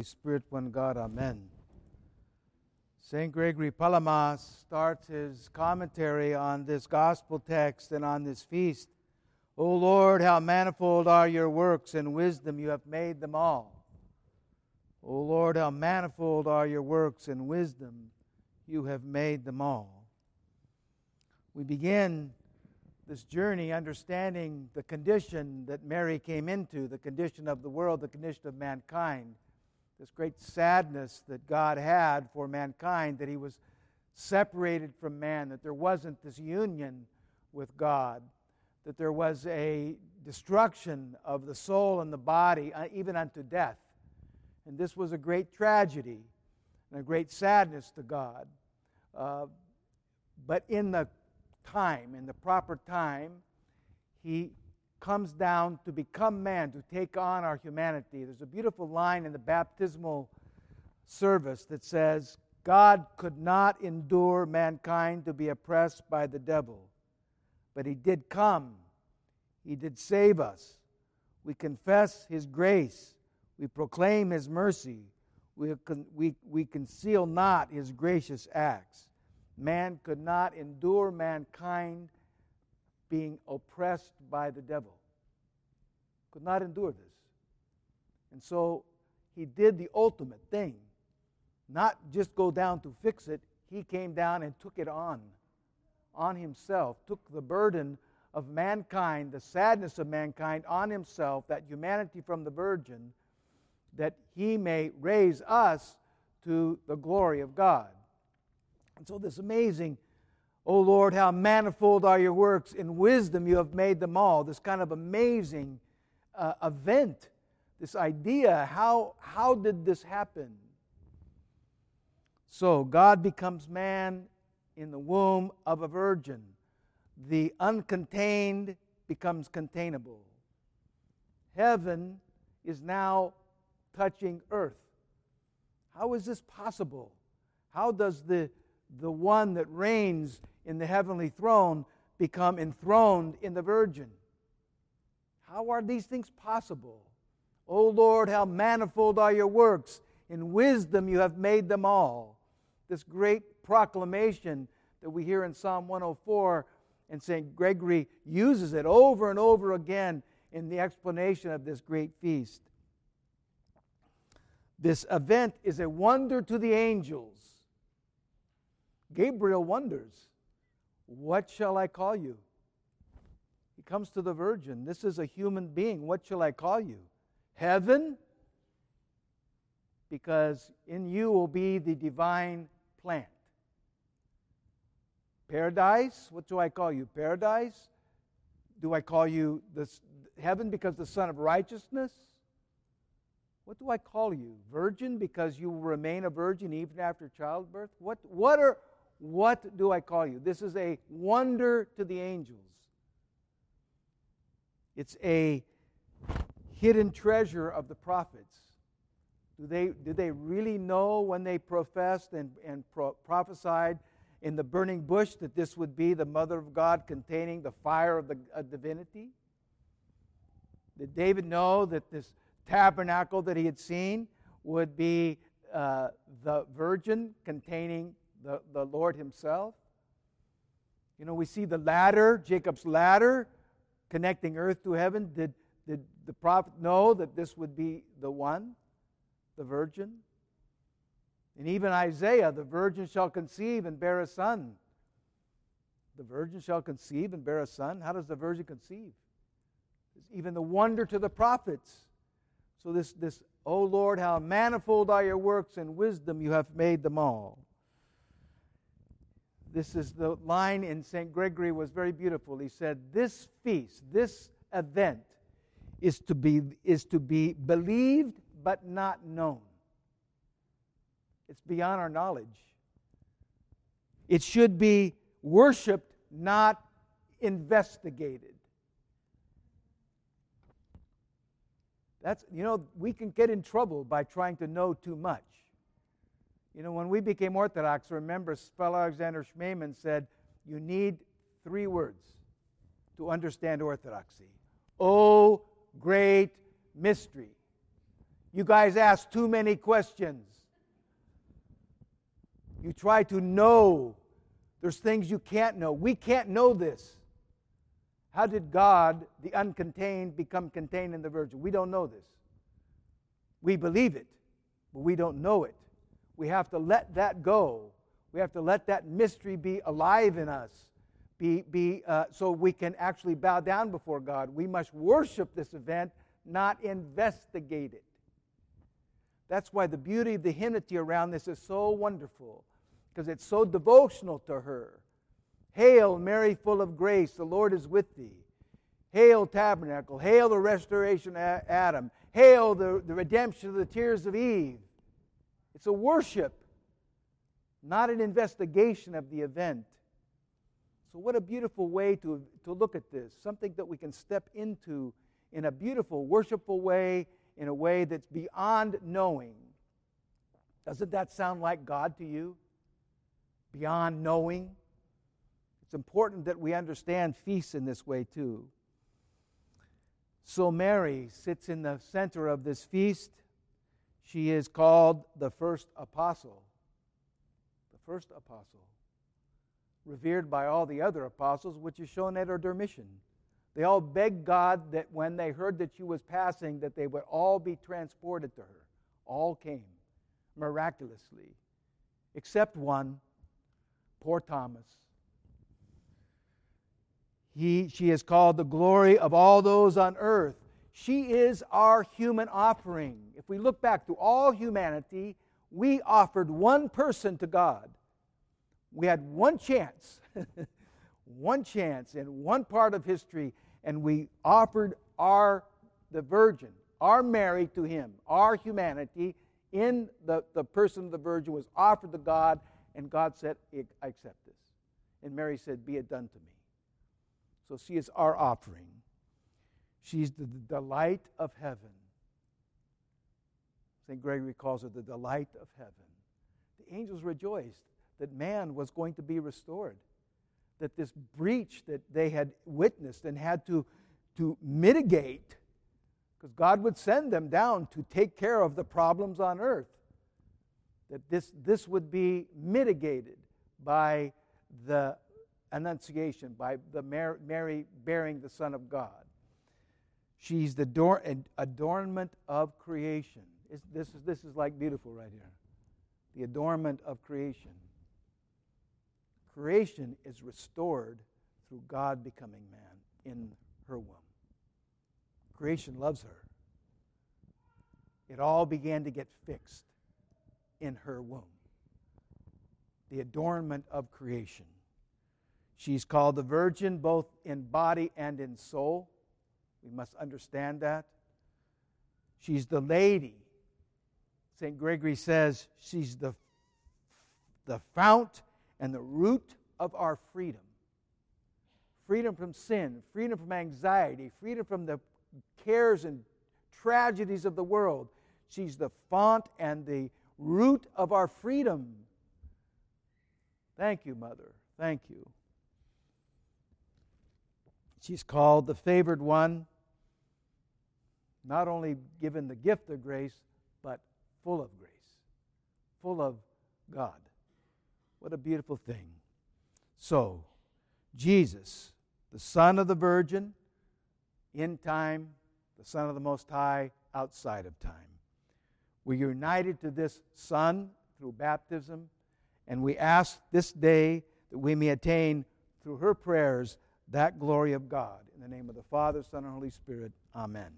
Spirit, one God, Amen. St. Gregory Palamas starts his commentary on this gospel text and on this feast. O Lord, how manifold are your works, and wisdom you have made them all. O Lord, how manifold are your works, and wisdom you have made them all. We begin this journey understanding the condition that Mary came into, the condition of the world, the condition of mankind this great sadness that God had for mankind, that he was separated from man, that there wasn't this union with God, that there was a destruction of the soul and the body, uh, even unto death. And this was a great tragedy and a great sadness to God. Uh, but in the time, in the proper time, he comes down to become man, to take on our humanity. There's a beautiful line in the baptismal service that says, God could not endure mankind to be oppressed by the devil, but he did come. He did save us. We confess his grace. We proclaim his mercy. We, we, we conceal not his gracious acts. Man could not endure mankind being oppressed by the devil. Could not endure this. And so he did the ultimate thing. Not just go down to fix it, he came down and took it on, on himself, took the burden of mankind, the sadness of mankind on himself, that humanity from the virgin, that he may raise us to the glory of God. And so, this amazing O Lord, how manifold are your works. In wisdom you have made them all. This kind of amazing uh, event, this idea. How, how did this happen? So, God becomes man in the womb of a virgin. The uncontained becomes containable. Heaven is now touching earth. How is this possible? How does the, the one that reigns in the heavenly throne become enthroned in the virgin. How are these things possible? O Lord, how manifold are your works. In wisdom you have made them all. This great proclamation that we hear in Psalm 104, and St. Gregory uses it over and over again in the explanation of this great feast. This event is a wonder to the angels. Gabriel wonders what shall I call you? He comes to the virgin. This is a human being. What shall I call you? Heaven? Because in you will be the divine plant. Paradise? What do I call you? Paradise? Do I call you the heaven because the sun of righteousness? What do I call you? Virgin because you will remain a virgin even after childbirth? What, what, are, what do I call you? This is a wonder to the angels. It's a hidden treasure of the prophets. Do they, do they really know when they professed and, and pro- prophesied in the burning bush that this would be the mother of God containing the fire of the of divinity? Did David know that this tabernacle that he had seen would be uh, the virgin containing the, the Lord Himself. You know, we see the ladder, Jacob's ladder, connecting earth to heaven. Did, did the prophet know that this would be the one, the virgin? And even Isaiah, the virgin shall conceive and bear a son. The virgin shall conceive and bear a son. How does the virgin conceive? It's even the wonder to the prophets. So, this, this, O Lord, how manifold are your works, and wisdom you have made them all. This is the line in St. Gregory was very beautiful. He said, This feast, this event, is to be, is to be believed but not known. It's beyond our knowledge. It should be worshiped, not investigated. That's, you know, we can get in trouble by trying to know too much. You know, when we became Orthodox, remember, fellow Alexander Schmemann said, you need three words to understand Orthodoxy. Oh, great mystery. You guys ask too many questions. You try to know. There's things you can't know. We can't know this. How did God, the uncontained, become contained in the Virgin? We don't know this. We believe it, but we don't know it. We have to let that go. We have to let that mystery be alive in us, be, be, uh, so we can actually bow down before God. We must worship this event, not investigate it. That's why the beauty of the hymnody around this is so wonderful, because it's so devotional to her. Hail, Mary, full of grace, the Lord is with thee. Hail, tabernacle. Hail, the restoration of Adam. Hail, the, the redemption of the tears of Eve. It's a worship, not an investigation of the event. So, what a beautiful way to, to look at this. Something that we can step into in a beautiful, worshipful way in a way that's beyond knowing. Doesn't that sound like God to you? Beyond knowing? It's important that we understand feasts in this way too. So Mary sits in the center of this feast. She is called the first apostle. The first apostle. Revered by all the other apostles, which is shown at her Dormition. They all begged God that when they heard that she was passing, that they would all be transported to her. All came miraculously, except one, poor Thomas. He, she is called the glory of all those on earth. She is our human offering. If we look back to all humanity, we offered one person to God. We had one chance one chance in one part of history, and we offered our the Virgin, our Mary to Him, our humanity in the, the person of the Virgin was offered to God, and God said, I accept this. And Mary said, Be it done to me. So she is our offering. She's the, delight of heaven. St. Gregory calls her the delight of heaven. The angels rejoiced that man was going to be restored that this breach that they had witnessed and had to, to mitigate, because God would send them down to take care of the problems on earth, that this, this would be mitigated by the Annunciation, by the Mary bearing the Son of God. She's the adornment of creation. This is, this is like beautiful right here. The adornment of creation. Creation is restored through God becoming man in her womb. Creation loves her. It all began to get fixed in her womb. The adornment of creation. She's called the Virgin both in body and in soul. We must understand that. She's the lady. St. Gregory says she's the, the fount and the root of our freedom freedom from sin, freedom from anxiety, freedom from the cares and tragedies of the world. She's the font and the root of our freedom. Thank you, Mother. Thank you. She's called the favored one, not only given the gift of grace, but full of grace, full of God. What a beautiful thing. So, Jesus, the Son of the Virgin, in time, the Son of the Most High, outside of time. We're united to this Son through baptism, and we ask this day that we may attain through her prayers that glory of God. In the name of the Father, Son, and Holy Spirit, amen.